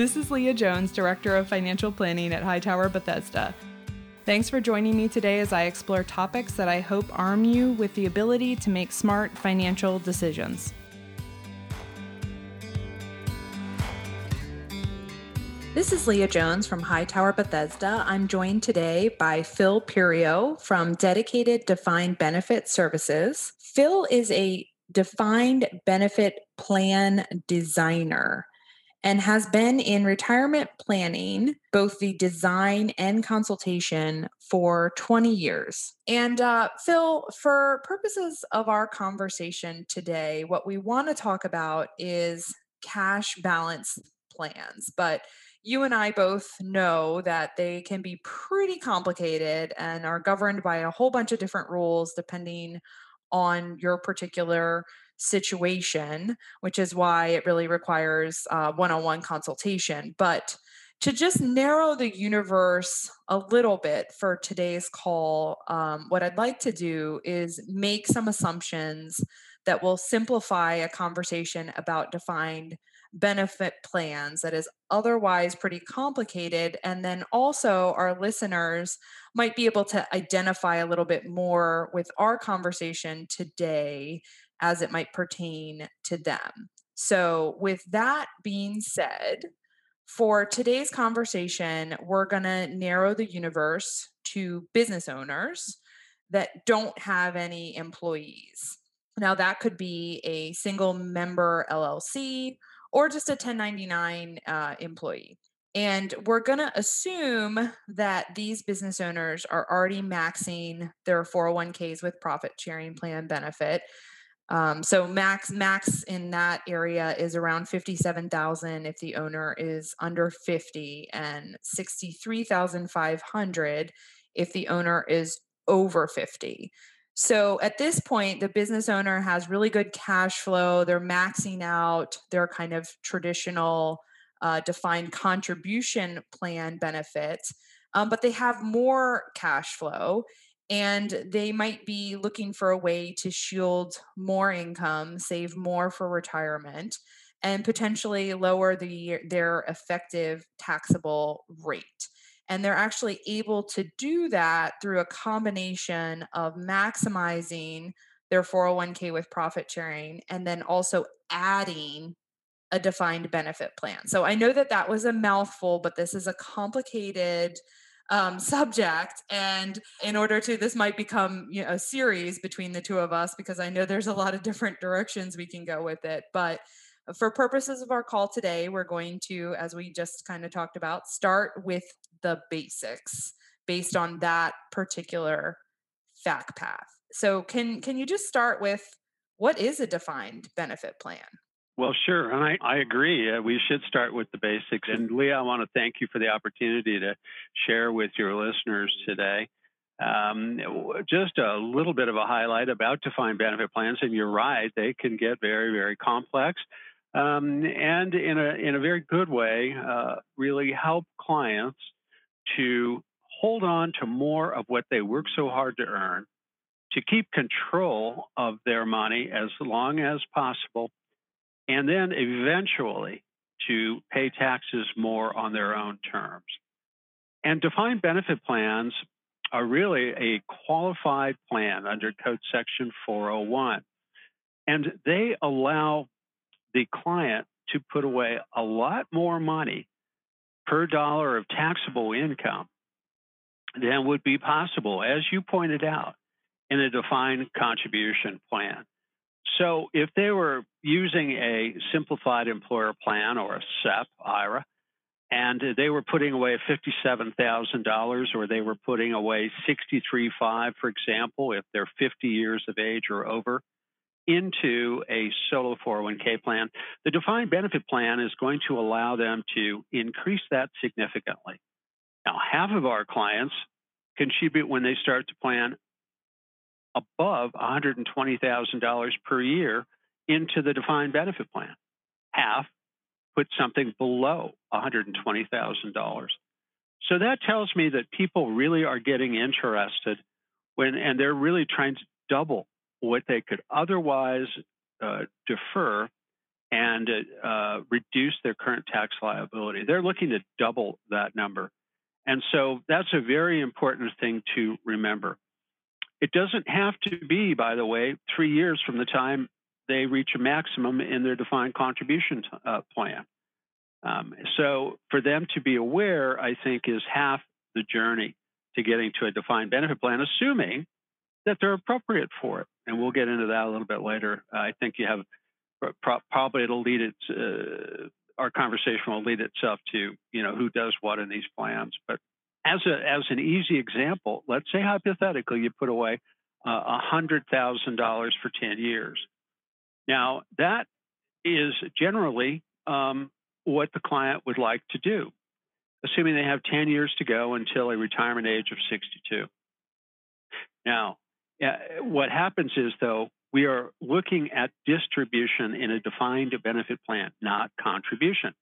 This is Leah Jones, Director of Financial Planning at Hightower Bethesda. Thanks for joining me today as I explore topics that I hope arm you with the ability to make smart financial decisions. This is Leah Jones from Hightower Bethesda. I'm joined today by Phil Pirio from Dedicated Defined Benefit Services. Phil is a defined benefit plan designer and has been in retirement planning, both the design and consultation, for 20 years. And uh, Phil, for purposes of our conversation today, what we want to talk about is cash balance plans. But you and I both know that they can be pretty complicated and are governed by a whole bunch of different rules depending on your particular situation, which is why it really requires one on one consultation. But to just narrow the universe a little bit for today's call, um, what I'd like to do is make some assumptions that will simplify a conversation about defined benefit plans that is otherwise pretty complicated. And then also, our listeners might be able to identify a little bit more with our conversation today as it might pertain to them. So, with that being said, for today's conversation, we're going to narrow the universe to business owners that don't have any employees. Now, that could be a single member LLC or just a 1099 uh, employee. And we're going to assume that these business owners are already maxing their 401ks with profit sharing plan benefit. Um, so max max in that area is around 57,000 if the owner is under 50 and 63,500 if the owner is over 50. So at this point, the business owner has really good cash flow. They're maxing out their kind of traditional uh, defined contribution plan benefits, um, but they have more cash flow and they might be looking for a way to shield more income, save more for retirement, and potentially lower the their effective taxable rate. And they're actually able to do that through a combination of maximizing their 401k with profit sharing and then also adding a defined benefit plan. So I know that that was a mouthful, but this is a complicated um, subject. And in order to, this might become you know, a series between the two of us because I know there's a lot of different directions we can go with it. But for purposes of our call today, we're going to, as we just kind of talked about, start with the basics based on that particular fact path. So can can you just start with what is a defined benefit plan? Well, sure. And I, I agree. Uh, we should start with the basics. And Leah, I want to thank you for the opportunity to share with your listeners today. Um, just a little bit of a highlight about defined benefit plans. And you're right, they can get very, very complex. Um, and in a, in a very good way, uh, really help clients to hold on to more of what they work so hard to earn, to keep control of their money as long as possible, and then eventually to pay taxes more on their own terms. And defined benefit plans are really a qualified plan under Code Section 401. And they allow the client to put away a lot more money per dollar of taxable income than would be possible, as you pointed out, in a defined contribution plan. So if they were using a simplified employer plan or a SEP IRA, and they were putting away $57,000 or they were putting away 63.5, for example, if they're 50 years of age or over, into a solo 401k plan, the defined benefit plan is going to allow them to increase that significantly. Now, half of our clients contribute when they start to plan above $120,000 per year into the defined benefit plan. Half put something below $120,000. So that tells me that people really are getting interested when, and they're really trying to double what they could otherwise uh, defer and uh, reduce their current tax liability. They're looking to double that number. And so that's a very important thing to remember. It doesn't have to be, by the way, three years from the time they reach a maximum in their defined contribution uh, plan. Um, so for them to be aware, I think, is half the journey to getting to a defined benefit plan, assuming that they're appropriate for it. And we'll get into that a little bit later. I think you have probably it'll lead it. Uh, our conversation will lead itself to you know who does what in these plans. But as a as an easy example, let's say hypothetically you put away uh, a uh, hundred thousand dollars for ten years. Now that is generally um, what the client would like to do, assuming they have 10 years to go until a retirement age of 62. Now, what happens is, though, we are looking at distribution in a defined benefit plan, not contribution.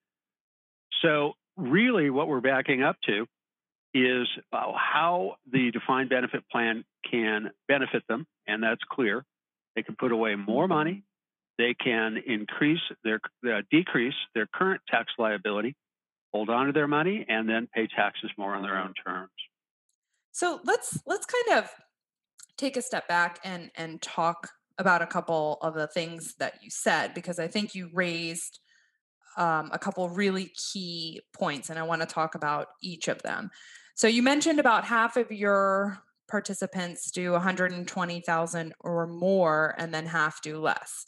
So, really, what we're backing up to is how the defined benefit plan can benefit them, and that's clear. They can put away more money, they can increase their uh, decrease their current tax liability, hold on to their money, and then pay taxes more on their own terms. So let's let's kind of take a step back and and talk about a couple of the things that you said because I think you raised um, a couple really key points, and I want to talk about each of them. So you mentioned about half of your participants do 120,000 or more, and then half do less.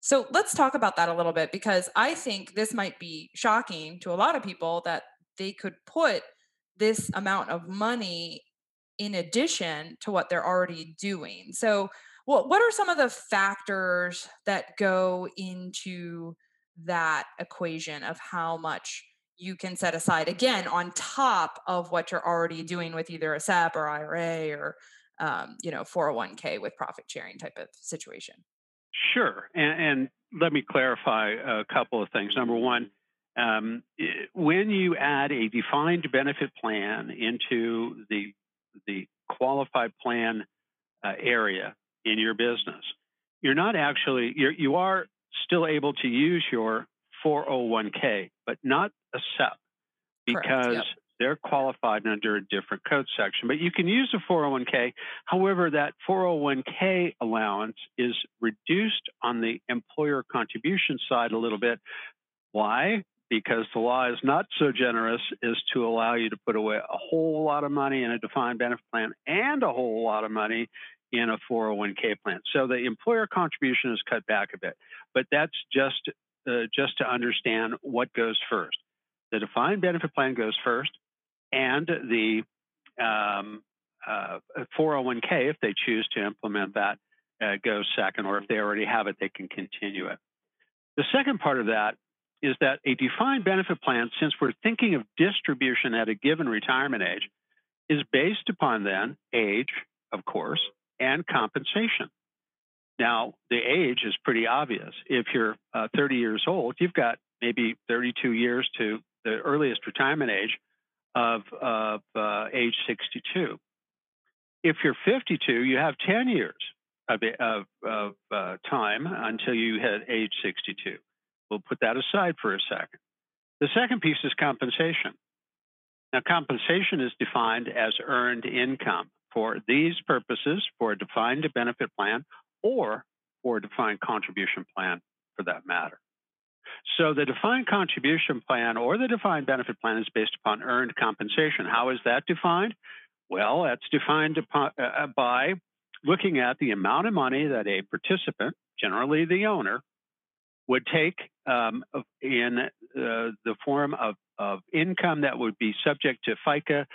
So let's talk about that a little bit because I think this might be shocking to a lot of people that they could put this amount of money in addition to what they're already doing. So, what what are some of the factors that go into that equation of how much you can set aside again on top of what you're already doing with either a SEP or IRA or um, you know 401k with profit sharing type of situation? Sure, and, and let me clarify a couple of things. Number one, um, when you add a defined benefit plan into the the qualified plan uh, area in your business, you're not actually you're, you are still able to use your 401k, but not a SEP because yep. they're qualified under a different code section. But you can use a 401k. However, that 401k allowance is reduced on the employer contribution side a little bit. Why? because the law is not so generous as to allow you to put away a whole lot of money in a defined benefit plan and a whole lot of money in a 401k plan. So the employer contribution is cut back a bit, but that's just uh, just to understand what goes first. The defined benefit plan goes first, and the um, uh, 401k, if they choose to implement that, uh, goes second, or if they already have it, they can continue it. The second part of that is that a defined benefit plan, since we're thinking of distribution at a given retirement age, is based upon then age, of course, and compensation. Now, the age is pretty obvious. If you're uh, 30 years old, you've got maybe 32 years to the earliest retirement age of, of uh, age 62. If you're 52, you have 10 years of, of, of uh, time until you hit age 62. We'll put that aside for a second. The second piece is compensation. Now, compensation is defined as earned income for these purposes for a defined benefit plan or for a defined contribution plan for that matter. So the defined contribution plan or the defined benefit plan is based upon earned compensation. How is that defined? Well, that's defined uh, uh by looking at the amount of money that a participant, generally the owner, would take um, in uh, the form of, of income that would be subject to FICA,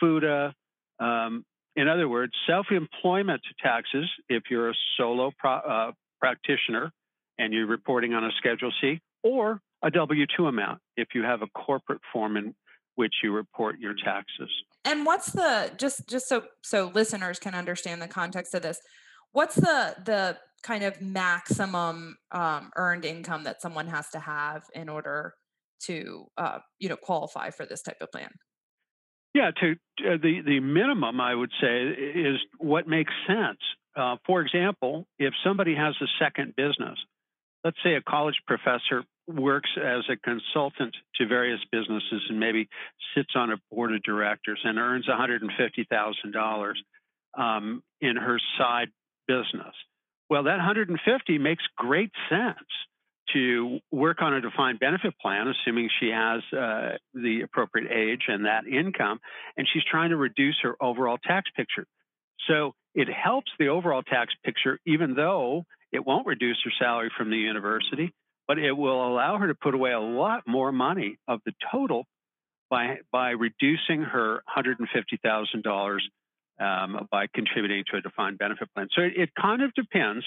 FUTA, um, in other words, self employment taxes if you're a solo pro, uh, practitioner and you're reporting on a Schedule C, or a W 2 amount if you have a corporate form in which you report your taxes. And what's the just just so so listeners can understand the context of this? What's the the kind of maximum um, earned income that someone has to have in order to uh, you know qualify for this type of plan? Yeah, to uh, the the minimum I would say is what makes sense. Uh, for example, if somebody has a second business, let's say a college professor works as a consultant to various businesses and maybe sits on a board of directors and earns $150,000 um, in her side business. Well, that 150 makes great sense to work on a defined benefit plan, assuming she has uh, the appropriate age and that income, and she's trying to reduce her overall tax picture. So it helps the overall tax picture, even though it won't reduce her salary from the university, but it will allow her to put away a lot more money of the total by by reducing her $150,000 um, by contributing to a defined benefit plan. So it, it, kind of depends,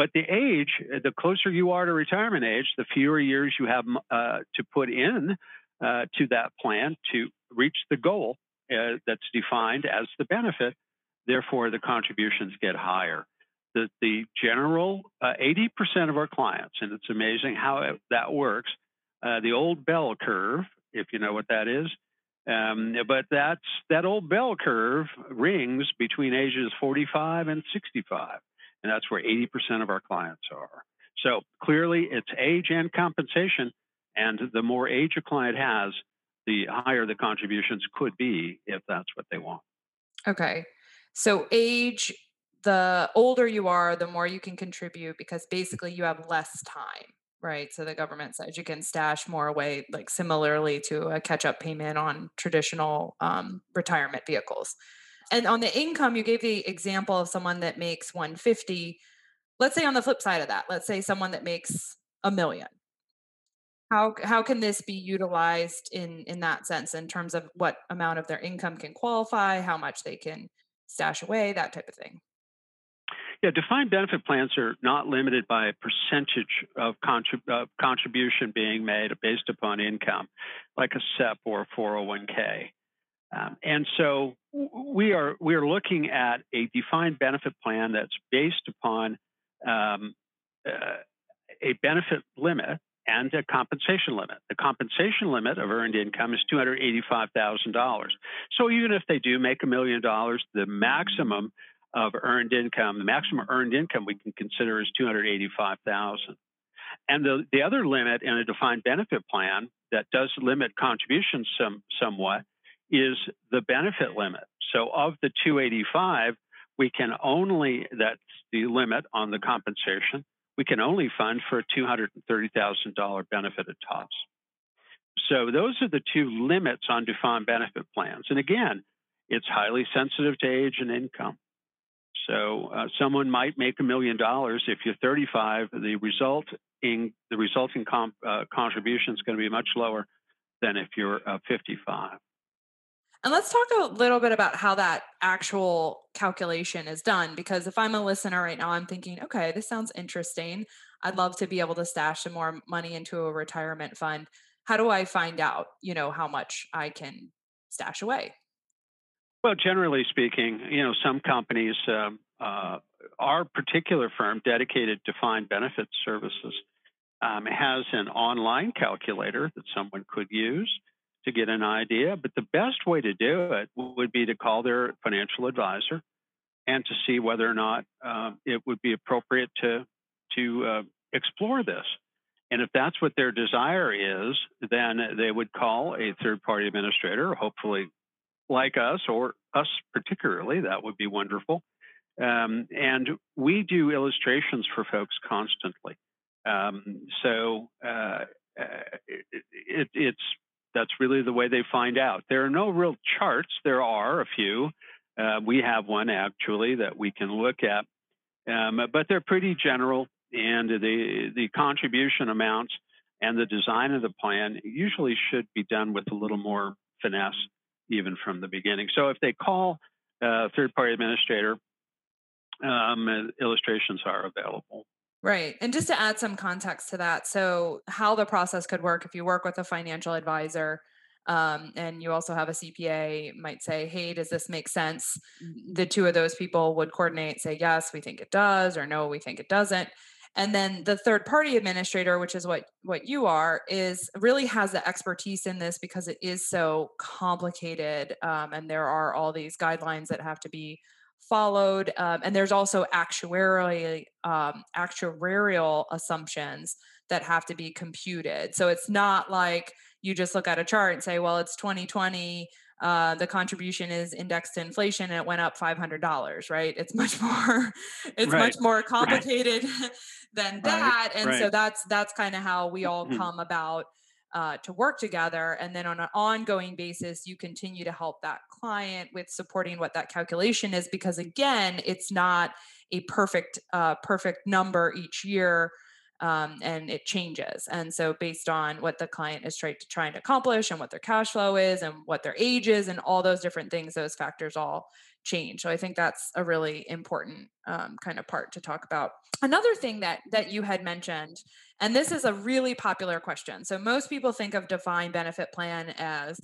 but the age, the closer you are to retirement age, the fewer years you have uh, to put in uh, to that plan to reach the goal uh, that's defined as the benefit. Therefore, the contributions get higher. The, the general 80% uh, of our clients, and it's amazing how it, that works, uh, the old bell curve, if you know what that is, um, but that's that old bell curve rings between ages 45 and 65, and that's where 80% of our clients are. So clearly, it's age and compensation, and the more age a client has, the higher the contributions could be if that's what they want. Okay, so age. The older you are, the more you can contribute because basically you have less time right? So the government says you can stash more away, like similarly to a catch up payment on traditional um, retirement vehicles. And on the income, you gave the example of someone that makes 150. Let's say on the flip side of that, let's say someone that makes a million. How, how can this be utilized in in that sense in terms of what amount of their income can qualify, how much they can stash away, that type of thing? Yeah, defined benefit plans are not limited by a percentage of contrib- contribution being made based upon income, like a SEP or a 401k. Um, and so we are we are looking at a defined benefit plan that's based upon um, uh, a benefit limit and a compensation limit. The compensation limit of earned income is $285,000. So even if they do make a million dollars, the maximum of earned income. The maximum earned income we can consider is 285,000. And the, the other limit in a defined benefit plan that does limit contributions some, somewhat is the benefit limit. So of the 285, we can only, that's the limit on the compensation, we can only fund for a $230,000 benefit at tops. So those are the two limits on defined benefit plans. And again, it's highly sensitive to age and income. So uh, someone might make a million dollars if you're 35. The result in the resulting comp, uh, contribution is going to be much lower than if you're uh, 55. And let's talk a little bit about how that actual calculation is done. Because if I'm a listener right now, I'm thinking, okay, this sounds interesting. I'd love to be able to stash some more money into a retirement fund. How do I find out, you know, how much I can stash away? Well, generally speaking, you know, some companies, um, uh, our particular firm, dedicated defined benefit services, um, has an online calculator that someone could use to get an idea. But the best way to do it would be to call their financial advisor and to see whether or not uh, it would be appropriate to to uh, explore this. And if that's what their desire is, then they would call a third party administrator, hopefully like us or us particularly, that would be wonderful. Um, and we do illustrations for folks constantly. Um, so uh, it, it, it's that's really the way they find out. There are no real charts. There are a few. Uh, we have one actually that we can look at, um, but they're pretty general. And the the contribution amounts and the design of the plan usually should be done with a little more finesse even from the beginning. So if they call a third party administrator, um, illustrations are available. Right. And just to add some context to that, so how the process could work if you work with a financial advisor um, and you also have a CPA, might say, Hey, does this make sense? Mm-hmm. The two of those people would coordinate, say, Yes, we think it does, or No, we think it doesn't and then the third party administrator which is what what you are is really has the expertise in this because it is so complicated um, and there are all these guidelines that have to be followed. Um, and there's also actuarially um, actuarial assumptions that have to be computed. So it's not like you just look at a chart and say, well, it's 2020. Uh, the contribution is indexed to inflation and it went up $500 right it's much more it's right. much more complicated right. than that right. and so that's that's kind of how we all mm-hmm. come about uh, to work together. And then on an ongoing basis, you continue to help that client with supporting what that calculation is, because again, it's not a perfect, uh, perfect number each year. Um, and it changes. And so, based on what the client is trying to trying to accomplish, and what their cash flow is, and what their age is, and all those different things, those factors all change. So, I think that's a really important um, kind of part to talk about. Another thing that that you had mentioned and this is a really popular question. So most people think of defined benefit plan as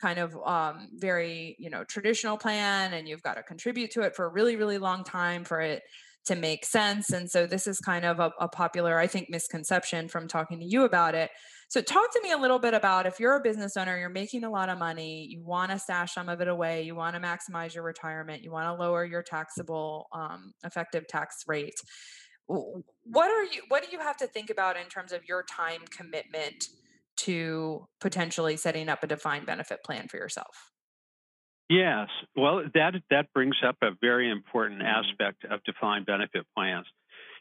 kind of um, very, you know, traditional plan, and you've got to contribute to it for a really, really long time for it to make sense. And so this is kind of a, a popular, I think, misconception from talking to you about it. So talk to me a little bit about if you're a business owner, you're making a lot of money, you want to stash some of it away, you want to maximize your retirement, you want to lower your taxable um, effective tax rate what are you what do you have to think about in terms of your time commitment to potentially setting up a defined benefit plan for yourself? Yes well that that brings up a very important aspect of defined benefit plans.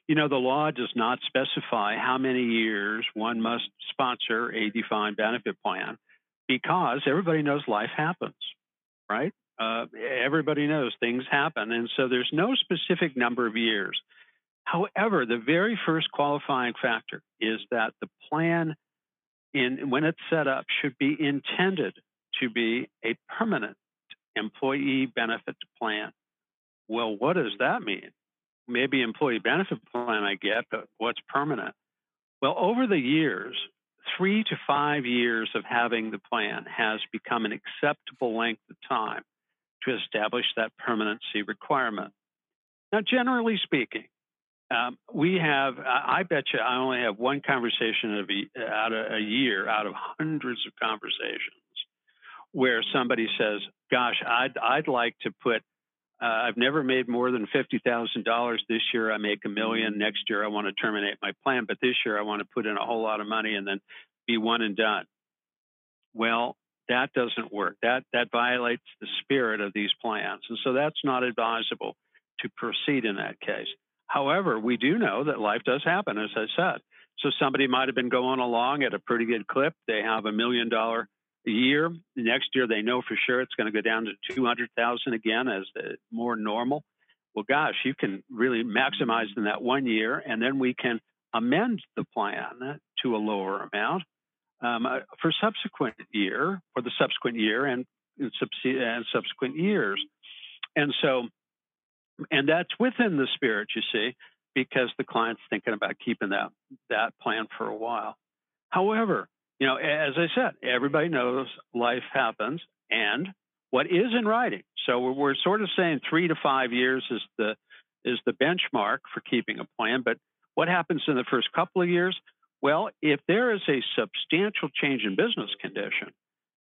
You know the law does not specify how many years one must sponsor a defined benefit plan because everybody knows life happens right? Uh, everybody knows things happen and so there's no specific number of years However, the very first qualifying factor is that the plan, in, when it's set up, should be intended to be a permanent employee benefit plan. Well, what does that mean? Maybe employee benefit plan I get, but what's permanent? Well, over the years, three to five years of having the plan has become an acceptable length of time to establish that permanency requirement. Now, generally speaking, um, we have, I bet you I only have one conversation of a, out of a year out of hundreds of conversations where somebody says, gosh, I'd, I'd like to put, uh, I've never made more than $50,000 this year. I make a million. Next year, I want to terminate my plan. But this year, I want to put in a whole lot of money and then be one and done. Well, that doesn't work. That, that violates the spirit of these plans. And so that's not advisable to proceed in that case. However, we do know that life does happen, as I said. So somebody might have been going along at a pretty good clip. They have a million dollar a year. Next year, they know for sure it's going to go down to 200,000 again as the more normal. Well, gosh, you can really maximize in that one year, and then we can amend the plan to a lower amount um, uh, for subsequent year, for the subsequent year and, and subsequent years. And so and that's within the spirit, you see, because the client's thinking about keeping that that plan for a while. However, you know, as I said, everybody knows life happens, and what is in writing. So we're, sort of saying three to five years is the is the benchmark for keeping a plan. But what happens in the first couple of years? Well, if there is a substantial change in business condition,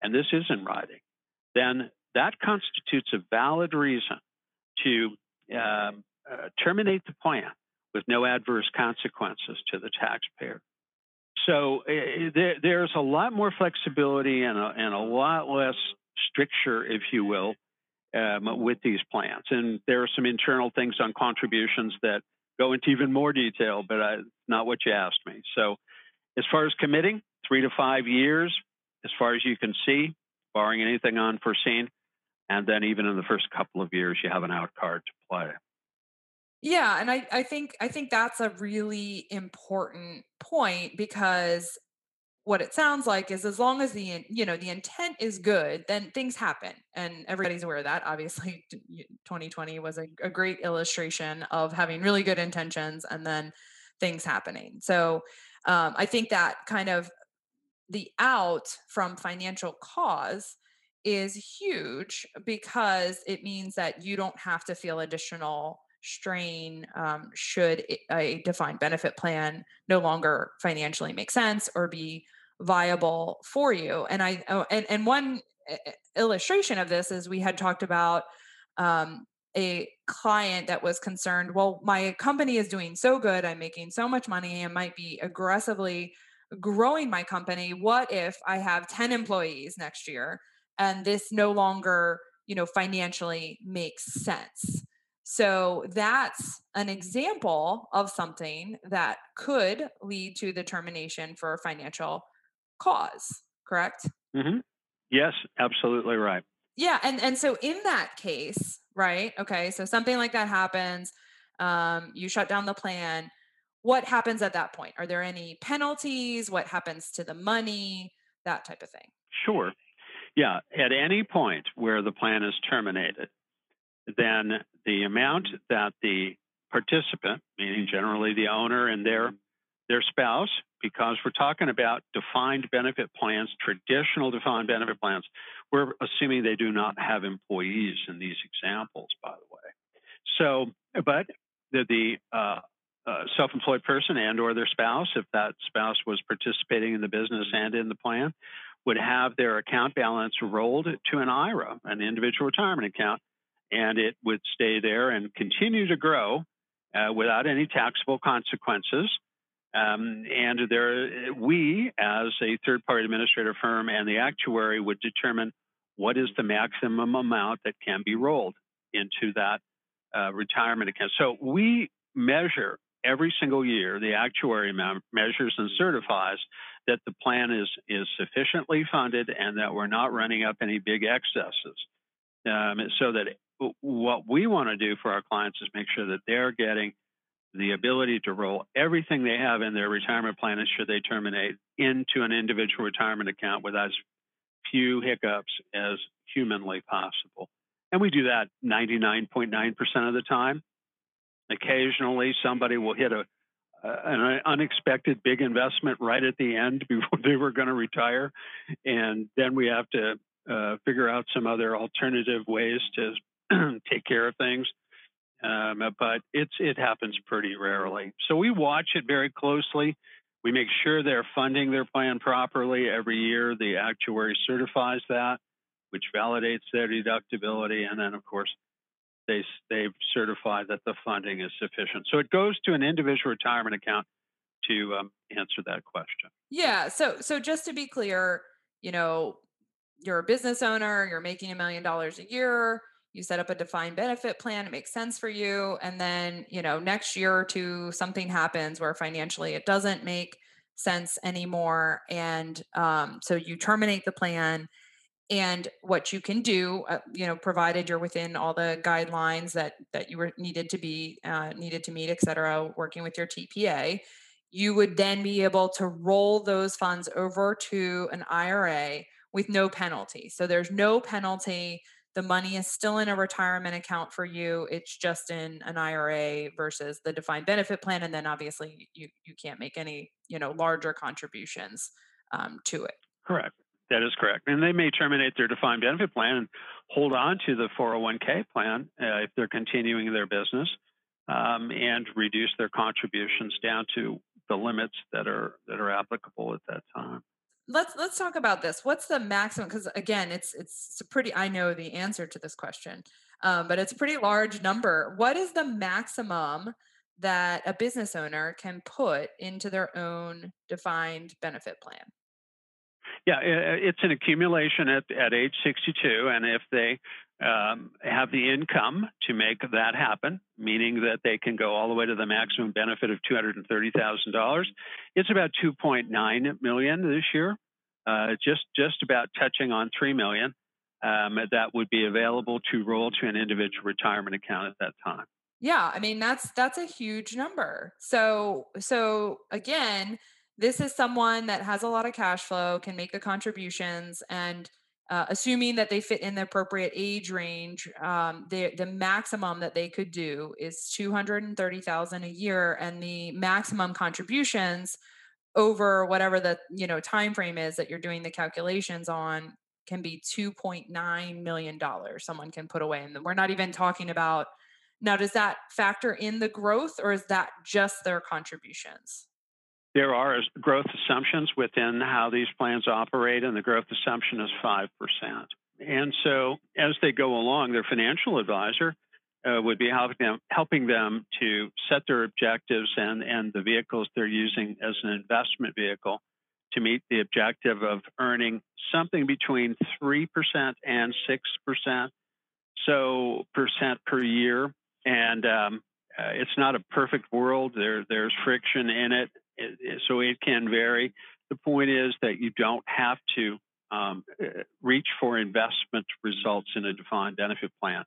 and this is in writing, then that constitutes a valid reason to um, uh, terminate the plan with no adverse consequences to the taxpayer. So uh, there, there's a lot more flexibility and a, and a lot less stricture, if you will, um, with these plans. And there are some internal things on contributions that go into even more detail, but I, not what you asked me. So as far as committing, three to five years, as far as you can see, barring anything unforeseen, and then even in the first couple of years you have an out card to play. Yeah and i i think i think that's a really important point because what it sounds like is as long as the you know the intent is good then things happen and everybody's aware of that obviously. 2020 was a, a great illustration of having really good intentions and then things happening. So um, i think that kind of the out from financial cause is huge because it means that you don't have to feel additional strain um, should a defined benefit plan no longer financially make sense or be viable for you and i oh, and, and one illustration of this is we had talked about um, a client that was concerned, well, my company is doing so good, I'm making so much money, I might be aggressively growing my company. What if I have 10 employees next year and this no longer, you know, financially makes sense? So that's an example of something that could lead to the termination for a financial cause, correct? Mm-hmm. Yes, absolutely right. Yeah, and and so in that case, right? Okay, so something like that happens, um, you shut down the plan. What happens at that point? Are there any penalties? What happens to the money? That type of thing. Sure. Yeah, at any point where the plan is terminated, then the amount that the participant, meaning generally the owner and their their spouse, because we're talking about defined benefit plans, traditional defined benefit plans. We're assuming they do not have employees in these examples, by the way. So, but the, the uh, uh, self-employed person and or their spouse, if that spouse was participating in the business and in the plan, would have their account balance rolled to an IRA, an individual retirement account, and it would stay there and continue to grow uh, without any taxable consequences. Um, and there, we, as a third-party administrator firm and the actuary, would determine what is the maximum amount that can be rolled into that uh, retirement account. So we measure every single year. The actuary measures and certifies that the plan is is sufficiently funded and that we're not running up any big excesses. Um, so that what we want to do for our clients is make sure that they're getting the ability to roll everything they have in their retirement plan should they terminate into an individual retirement account with as few hiccups as humanly possible. And we do that 99.9% of the time. Occasionally, somebody will hit a an unexpected big investment right at the end before they were going to retire, and then we have to uh, figure out some other alternative ways to take care of things. Um, but it's it happens pretty rarely. So we watch it very closely. We make sure they're funding their plan properly every year. The actuary certifies that, which validates their deductibility, and then of course they they certify that the funding is sufficient. So it goes to an individual retirement account to um, answer that question. Yeah. So so just to be clear, you know, you're a business owner, you're making a million dollars a year you set up a defined benefit plan it makes sense for you and then you know next year or two something happens where financially it doesn't make sense anymore and um, so you terminate the plan and what you can do uh, you know provided you're within all the guidelines that that you were needed to be uh, needed to meet et cetera working with your tpa you would then be able to roll those funds over to an ira with no penalty. So there's no penalty. The money is still in a retirement account for you. It's just in an ira versus the defined benefit plan and then obviously you you can't make any you know larger contributions um, to it. Correct that is correct. And they may terminate their defined benefit plan and hold on to the 401k plan uh, if they're continuing their business um, and reduce their contributions down to the limits that are that are applicable at that time. Let's let's talk about this. What's the maximum? Because again it's it's a pretty i know the answer to this question um, but it's a pretty large number. What is the maximum that a business owner can put into their own defined benefit plan yeah it's an accumulation at, at age 62 and if they um, have the income to make that happen, meaning that they can go all the way to the maximum benefit of $230,000. It's about 2.9 million this year, uh, just just about touching on 3 million. Um, that would be available to roll to an individual retirement account at that time. Yeah, I mean that's that's a huge number. So so again, this is someone that has a lot of cash flow, can make the contributions, and uh, assuming that they fit in the appropriate age range, um, the the maximum that they could do is two hundred and thirty thousand a year, and the maximum contributions over whatever the you know time frame is that you're doing the calculations on can be 2.9 million dollars someone can put away and we're not even talking about now does that factor in the growth or is that just their contributions there are growth assumptions within how these plans operate, and the growth assumption is 5%. And so, as they go along, their financial advisor uh, would be helping them, helping them to set their objectives and, and the vehicles they're using as an investment vehicle to meet the objective of earning something between 3% and 6%, so percent per year. And um, uh, it's not a perfect world. There, there's friction in it, it, it, so it can vary. The point is that you don't have to um, reach for investment results in a defined benefit plan.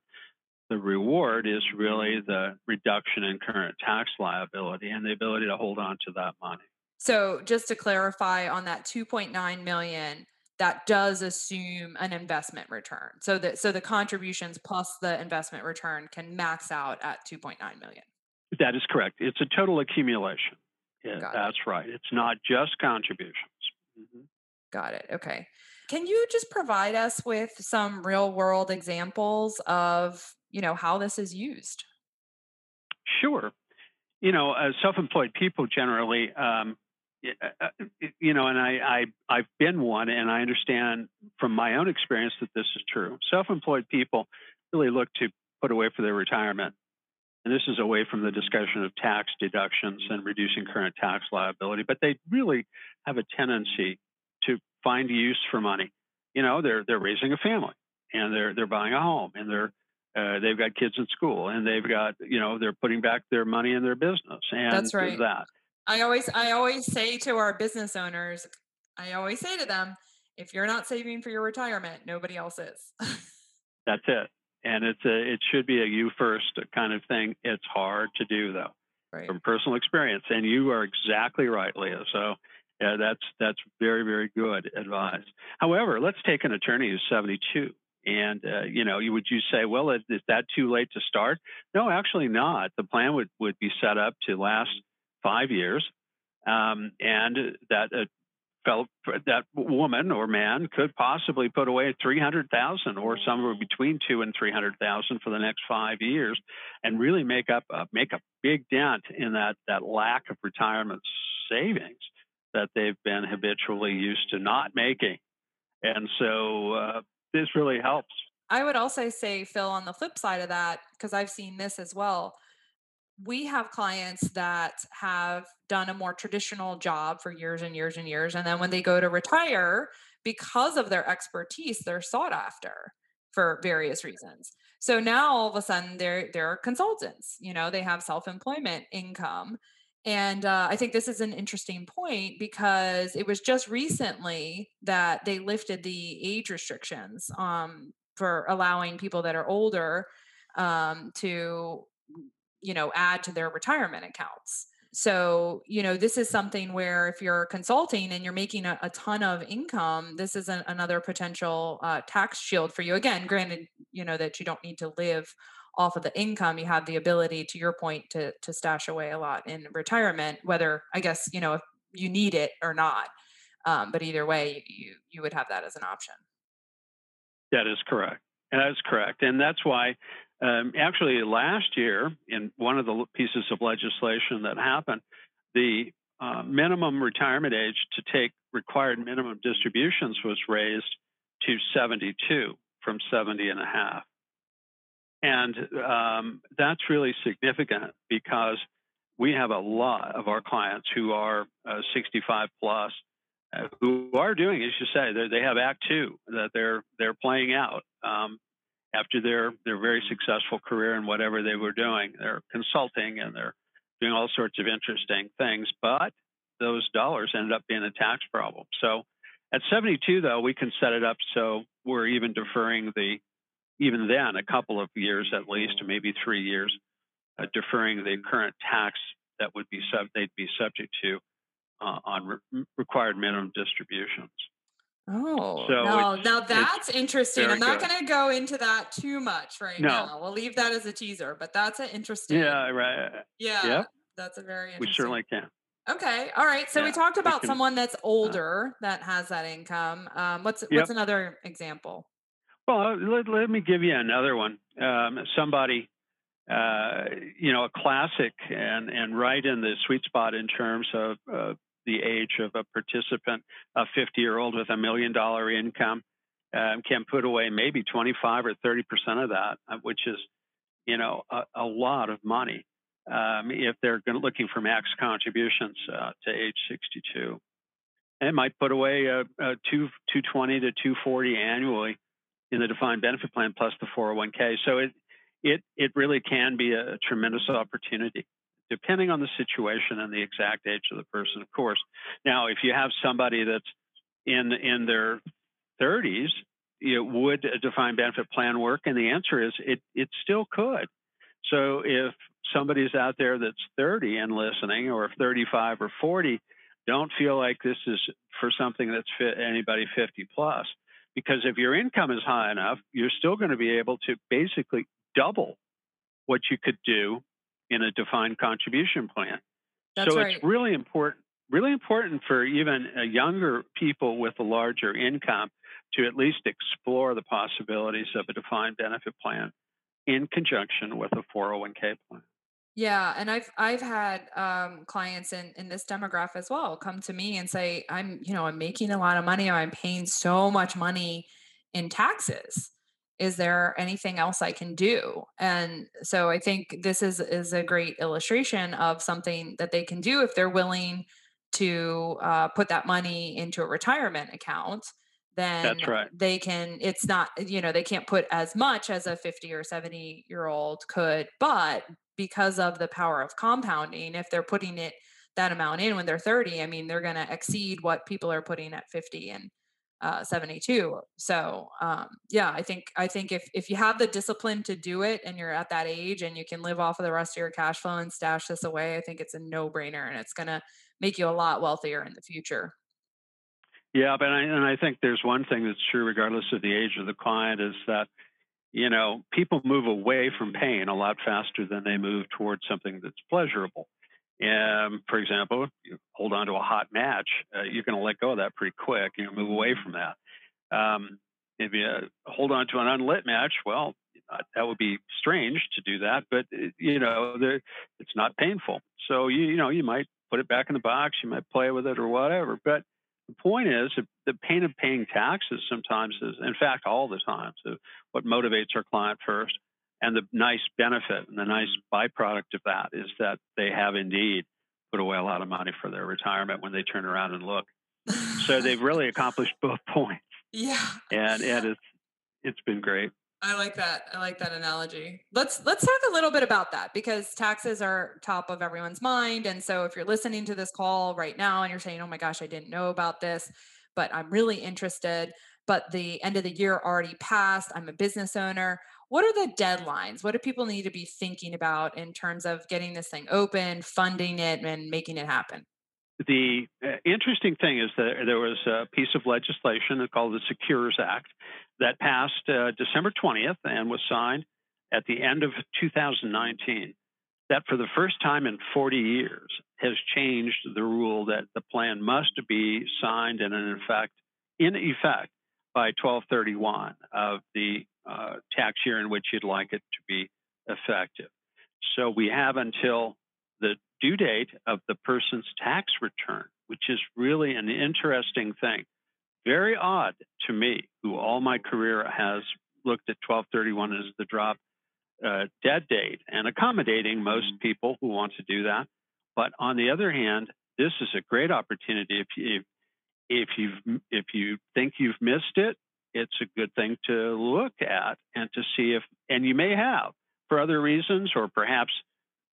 The reward is really the reduction in current tax liability and the ability to hold on to that money. So, just to clarify on that 2.9 million, that does assume an investment return. So that so the contributions plus the investment return can max out at 2.9 million. That is correct. It's a total accumulation. Yeah, that's it. right. It's not just contributions. Mm-hmm. Got it. Okay. Can you just provide us with some real world examples of, you know, how this is used? Sure. You know, uh, self-employed people generally, um, uh, uh, you know, and I, I I've been one, and I understand from my own experience that this is true. Self-employed people really look to put away for their retirement, and this is away from the discussion of tax deductions and reducing current tax liability. But they really have a tendency to find use for money. You know, they're they're raising a family, and they're they're buying a home, and they're uh, they've got kids in school, and they've got you know they're putting back their money in their business, and that's right. That I always I always say to our business owners, I always say to them, if you're not saving for your retirement, nobody else is. That's it. And it's a it should be a you first kind of thing. It's hard to do though. Right. From personal experience. And you are exactly right, Leah. So yeah, that's that's very, very good advice. However, let's take an attorney who's 72. And uh, you know, you would you say, well, is, is, that too late to start? No, actually not. The plan would would be set up to last five years, um, and that uh, felt that woman or man could possibly put away 300,000 or somewhere between 2 and 300,000 for the next 5 years and really make up uh, make a big dent in that that lack of retirement savings that they've been habitually used to not making. And so uh, this really helps. I would also say Phil on the flip side of that because I've seen this as well we have clients that have done a more traditional job for years and years and years. And then when they go to retire, because of their expertise, they're sought after for various reasons. So now all of a sudden they're they're consultants, you know, they have self-employment income. And uh, I think this is an interesting point because it was just recently that they lifted the age restrictions um, for allowing people that are older um, to you know add to their retirement accounts. So you know this is something where if you're consulting and you're making a, a ton of income this is an, another potential uh, tax shield for you. Again granted you know that you don't need to live off of the income you have the ability to your point to to stash away a lot in retirement whether i guess you know if you need it or not. Um, but either way you you would have that as an option. That is correct. That is correct. And that's why um, actually, last year, in one of the pieces of legislation that happened, the uh, minimum retirement age to take required minimum distributions was raised to 72 from 70 and a half. And um, that's really significant because we have a lot of our clients who are uh, 65 plus uh, who are doing, as you say, they have Act Two that they're they're playing out. Um, after their their very successful career in whatever they were doing. They're consulting and they're doing all sorts of interesting things, but those dollars ended up being a tax problem. So at 72, though, we can set it up so we're even deferring the, even then, a couple of years at least, maybe three years, uh, deferring the current tax that would be sub, they'd be subject to uh, on re- required minimum distributions. Oh, so no, now that's interesting. I'm not going to go into that too much right no. now. We'll leave that as a teaser, but that's an interesting. Yeah, right. Yeah, yep. that's a very. We certainly can. Okay, all right. So yeah, we talked about we can, someone that's uh older uh, that has that income. Um, what's yep. what's another example? Well, let, let me give you another one. Um, somebody, uh, you know, a classic and and right in the sweet spot in terms of uh, the age of a participant, a 50 year old with a million dollar income um, can put away maybe 25 or 30 percent of that, uh, which is you know, a, a lot of money um, if they're looking for max contributions uh, to age 62. And might put away a, a two, 220 to 240 annually in the defined benefit plan plus the 401k. So it, it, it really can be a tremendous opportunity depending on the situation and the exact age of the person, of course. Now, if you have somebody that's in in their 30s, it would a defined benefit plan work? And the answer is it it still could. So if somebody's out there that's 30 and listening, or 35 or 40, don't feel like this is for something that's fit anybody 50 plus. Because if your income is high enough, you're still going to be able to basically double what you could do in a defined contribution plan. That's so right. it's really important, really important for even uh, younger people with a larger income to at least explore the possibilities of a defined benefit plan in conjunction with a 401k plan. Yeah, and I've I've had um, clients in in this demographic as well come to me and say, "I'm you know I'm making a lot of money. or I'm paying so much money in taxes. Is there anything else I can do?" And so I think this is is a great illustration of something that they can do if they're willing to uh, put that money into a retirement account then That's right. they can it's not you know they can't put as much as a 50 or 70 year old could but because of the power of compounding if they're putting it that amount in when they're 30 i mean they're going to exceed what people are putting at 50 and uh, 72 so um, yeah i think i think if if you have the discipline to do it and you're at that age and you can live off of the rest of your cash flow and stash this away i think it's a no brainer and it's going to make you a lot wealthier in the future yeah, but I, and I think there's one thing that's true, regardless of the age of the client, is that you know people move away from pain a lot faster than they move towards something that's pleasurable. And for example, you hold on to a hot match, uh, you're going to let go of that pretty quick. You move away from that. Um, if you uh, hold on to an unlit match, well, uh, that would be strange to do that, but uh, you know, it's not painful. So you you know you might put it back in the box, you might play with it or whatever, but the point is the pain of paying taxes sometimes is, in fact, all the time, so what motivates our client first. And the nice benefit and the nice byproduct of that is that they have indeed put away a lot of money for their retirement when they turn around and look. so they've really accomplished both points. Yeah. And and it's it's been great. I like that. I like that analogy. Let's let's talk a little bit about that because taxes are top of everyone's mind. And so if you're listening to this call right now and you're saying, "Oh my gosh, I didn't know about this, but I'm really interested, but the end of the year already passed. I'm a business owner." What are the deadlines? What do people need to be thinking about in terms of getting this thing open, funding it and making it happen? The uh, interesting thing is that there was a piece of legislation called the Secures Act that passed uh, December 20th and was signed at the end of 2019. That for the first time in 40 years has changed the rule that the plan must be signed and in effect in effect by 1231 of the uh, tax year in which you'd like it to be effective. So we have until the due date of the person's tax return, which is really an interesting thing. Very odd to me, who all my career has looked at 1231 as the drop uh, dead date and accommodating most mm-hmm. people who want to do that. But on the other hand, this is a great opportunity. If you if you if you think you've missed it, it's a good thing to look at and to see if and you may have for other reasons or perhaps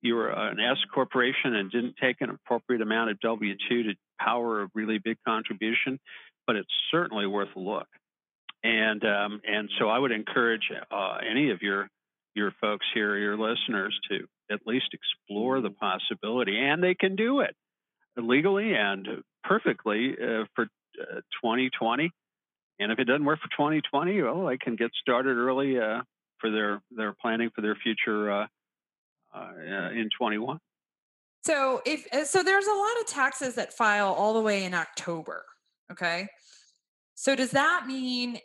you were an S corporation and didn't take an appropriate amount of W 2 to power a really big contribution, but it's certainly worth a look. And um, and so I would encourage uh, any of your your folks here, your listeners, to at least explore the possibility, and they can do it legally and perfectly uh, for uh, 2020. And if it doesn't work for 2020, well, they can get started early uh, for their their planning for their future uh, uh, in 21. So if uh, so, there's a lot of taxes that file all the way in October. Okay, so does that mean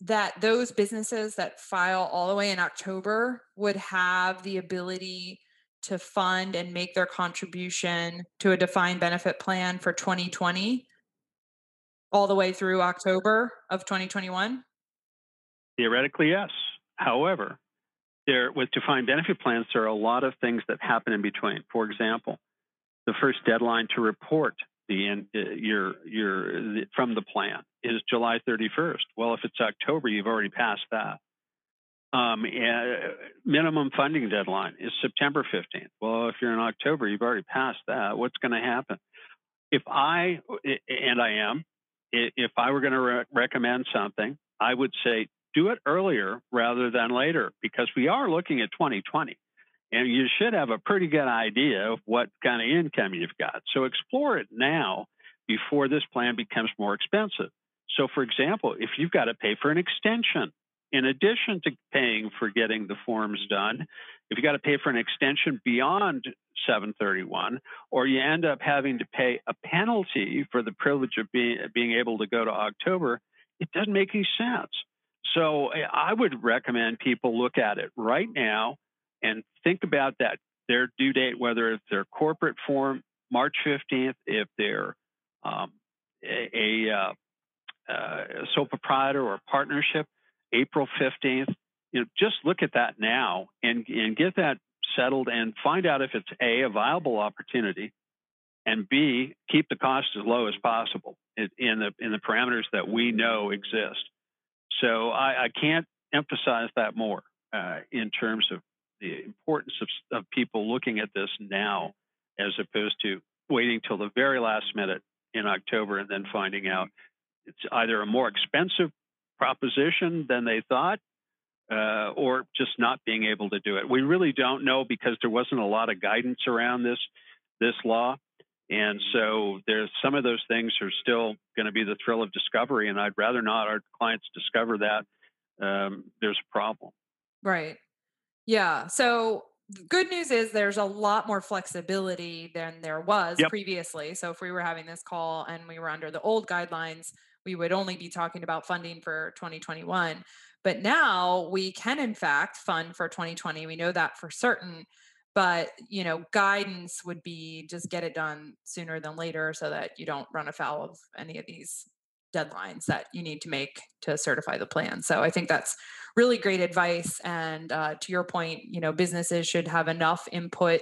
that those businesses that file all the way in October would have the ability to fund and make their contribution to a defined benefit plan for 2020 all the way through October of 2021? Theoretically, yes. However, there with defined benefit plans, there are a lot of things that happen in between. For example, the first deadline to report the uh, your your the, from the plan is July 31st. Well, if it's October, you've already passed that. Um, minimum funding deadline is September 15th. Well, if you're in October, you've already passed that. What's going to happen? If I, and I am, if I were going to re- recommend something, I would say do it earlier rather than later because we are looking at 2020 and you should have a pretty good idea of what kind of income you've got. So explore it now before this plan becomes more expensive. So, for example, if you've got to pay for an extension in addition to paying for getting the forms done, if you got to pay for an extension beyond 731, or you end up having to pay a penalty for the privilege of being, being able to go to October, it doesn't make any sense. So I would recommend people look at it right now and think about that their due date, whether it's their corporate form March 15th, if they're um, a, a, uh, uh, sole proprietor or partnership, April 15th. You know, just look at that now and, and get that settled and find out if it's A, a viable opportunity, and B, keep the cost as low as possible in the, in the parameters that we know exist. So I, I can't emphasize that more uh, in terms of the importance of, of people looking at this now as opposed to waiting till the very last minute in October and then finding out it's either a more expensive proposition than they thought uh, or just not being able to do it. We really don't know because there wasn't a lot of guidance around this this law. And so there's some of those things are still going to be the thrill of discovery, and I'd rather not our clients discover that um, there's a problem. Right. Yeah. So good news is there's a lot more flexibility than there was yep. previously. So if we were having this call and we were under the old guidelines, we would only be talking about funding for 2021. But now we can, in fact, fund for 2020. We know that for certain. But you know, guidance would be just get it done sooner than later, so that you don't run afoul of any of these deadlines that you need to make to certify the plan. So I think that's really great advice. And uh, to your point, you know, businesses should have enough input,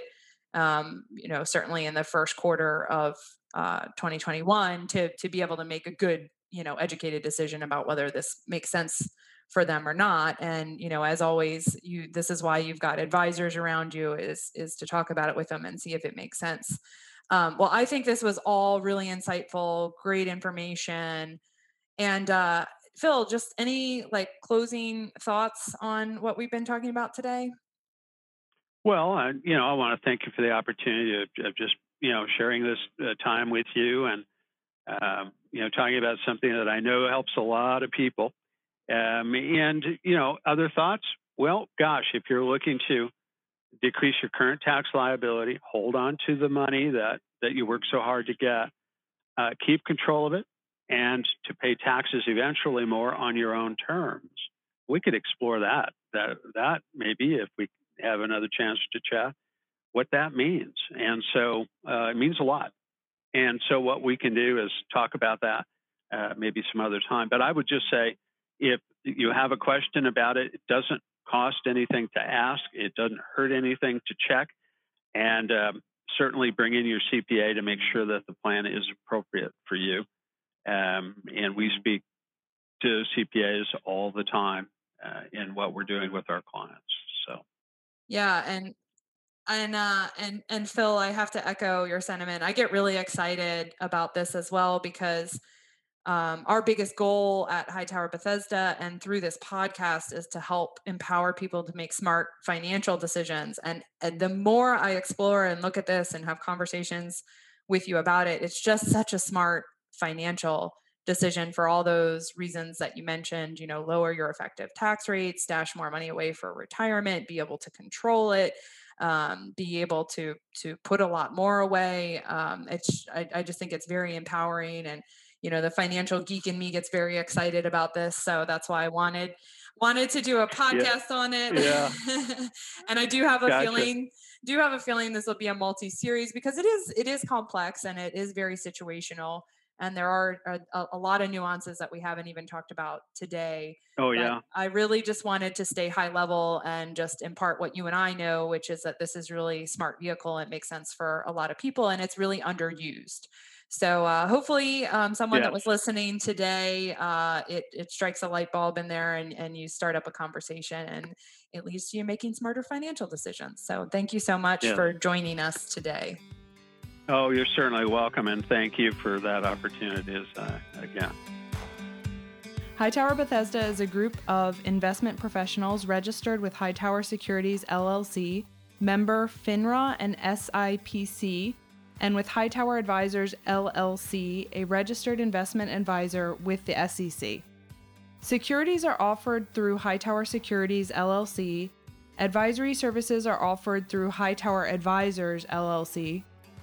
um, you know, certainly in the first quarter of uh, 2021 to to be able to make a good, you know, educated decision about whether this makes sense for them or not and you know as always you this is why you've got advisors around you is is to talk about it with them and see if it makes sense um, well i think this was all really insightful great information and uh, Phil, just any like closing thoughts on what we've been talking about today? Well, you know, I want to thank you for the opportunity of, of just you know sharing this uh, time with you and um, you know talking about something that I know helps a lot of people. Um, and you know, other thoughts? Well, gosh, if you're looking to decrease your current tax liability, hold on to the money that that you work so hard to get. Uh, keep control of it and to pay taxes eventually more on your own terms. We could explore that. That that maybe if we have another chance to chat, what that means. And so uh, it means a lot. And so what we can do is talk about that uh, maybe some other time. But I would just say if you have a question about it, it doesn't cost anything to ask. It doesn't hurt anything to check. And um, certainly bring in your CPA to make sure that the plan is appropriate for you. Um, and we speak to CPAs all the time uh, in what we're doing with our clients. So, yeah, and and uh, and and Phil, I have to echo your sentiment. I get really excited about this as well because um, our biggest goal at Hightower Bethesda and through this podcast is to help empower people to make smart financial decisions. And, and the more I explore and look at this and have conversations with you about it, it's just such a smart financial decision for all those reasons that you mentioned you know lower your effective tax rate stash more money away for retirement be able to control it um, be able to to put a lot more away um, it's I, I just think it's very empowering and you know the financial geek in me gets very excited about this so that's why i wanted wanted to do a podcast yeah. on it yeah. and i do have a gotcha. feeling do have a feeling this will be a multi-series because it is it is complex and it is very situational and there are a, a, lot of nuances that we haven't even talked about today. Oh yeah. I really just wanted to stay high level and just impart what you and I know, which is that this is really smart vehicle. It makes sense for a lot of people, and it's really underused. So uh, hopefully, um, someone that was listening today, uh, it it strikes a light bulb in there, and and you start up a conversation, and it leads to you making smarter financial decisions. So thank you so much for joining us today. Oh, you're certainly welcome, and thank you for that opportunity uh, again. Hightower Bethesda is a group of investment professionals registered with Hightower Securities LLC, member FINRA and SIPC, and with Hightower Advisors LLC, a registered investment advisor with the SEC. Securities are offered through Hightower Securities LLC. Advisory services are offered through Hightower Advisors LLC.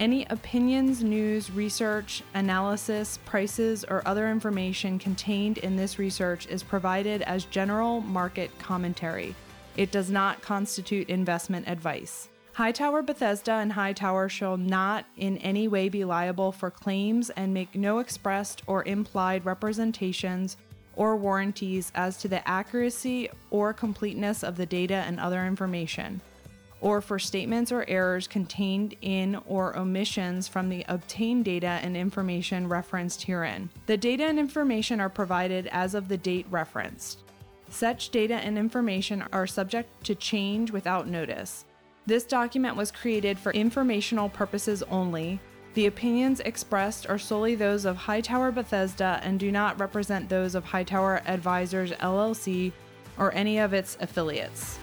Any opinions, news, research, analysis, prices, or other information contained in this research is provided as general market commentary. It does not constitute investment advice. Hightower Bethesda and Hightower shall not in any way be liable for claims and make no expressed or implied representations or warranties as to the accuracy or completeness of the data and other information or for statements or errors contained in or omissions from the obtained data and information referenced herein. The data and information are provided as of the date referenced. Such data and information are subject to change without notice. This document was created for informational purposes only. The opinions expressed are solely those of Hightower Bethesda and do not represent those of Hightower Advisors LLC or any of its affiliates.